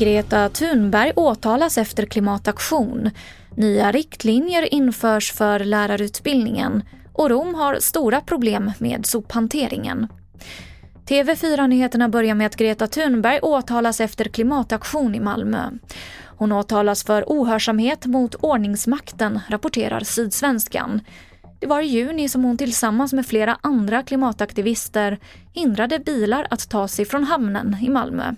Greta Thunberg åtalas efter klimataktion. Nya riktlinjer införs för lärarutbildningen och Rom har stora problem med sophanteringen. TV4-nyheterna börjar med att Greta Thunberg åtalas efter klimataktion i Malmö. Hon åtalas för ohörsamhet mot ordningsmakten, rapporterar Sydsvenskan. Det var i juni som hon tillsammans med flera andra klimataktivister hindrade bilar att ta sig från hamnen i Malmö.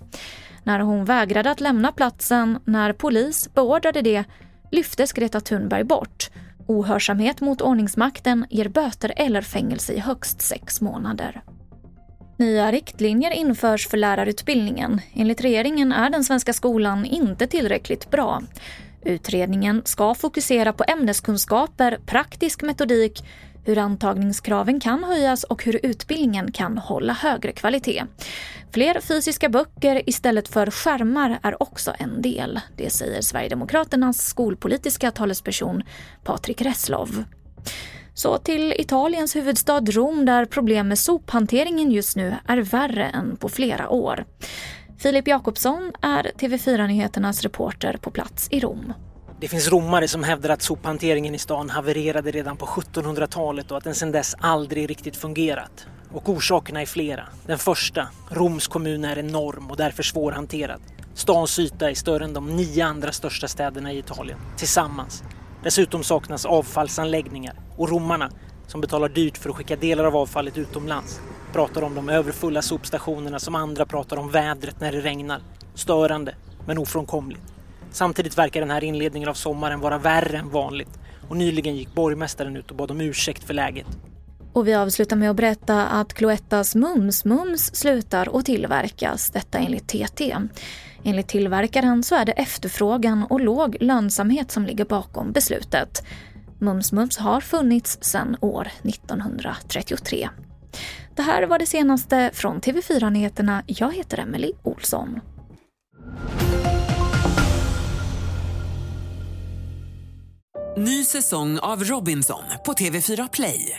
När hon vägrade att lämna platsen när polis beordrade det lyftes Greta Thunberg bort. Ohörsamhet mot ordningsmakten ger böter eller fängelse i högst sex månader. Nya riktlinjer införs för lärarutbildningen. Enligt regeringen är den svenska skolan inte tillräckligt bra. Utredningen ska fokusera på ämneskunskaper, praktisk metodik, hur antagningskraven kan höjas och hur utbildningen kan hålla högre kvalitet. Fler fysiska böcker istället för skärmar är också en del. Det säger Sverigedemokraternas skolpolitiska talesperson Patrik Reslow. Så till Italiens huvudstad Rom där problem med sophanteringen just nu är värre än på flera år. Filip Jakobsson är TV4-nyheternas reporter på plats i Rom. Det finns romare som hävdar att sophanteringen i stan havererade redan på 1700-talet och att den sedan dess aldrig riktigt fungerat. Och orsakerna är flera. Den första, Roms kommun är enorm och därför svårhanterad. Stans yta är större än de nio andra största städerna i Italien, tillsammans. Dessutom saknas avfallsanläggningar och romarna, som betalar dyrt för att skicka delar av avfallet utomlands, pratar om de överfulla sopstationerna som andra pratar om vädret när det regnar. Störande, men ofrånkomligt. Samtidigt verkar den här inledningen av sommaren vara värre än vanligt och nyligen gick borgmästaren ut och bad om ursäkt för läget. Och vi avslutar med att berätta att Cloettas Mums Mums slutar att tillverkas, detta enligt TT. Enligt tillverkaren så är det efterfrågan och låg lönsamhet som ligger bakom beslutet. Mums Mums har funnits sedan år 1933. Det här var det senaste från TV4 Nyheterna. Jag heter Emily Olsson. Ny säsong av Robinson på TV4 Play.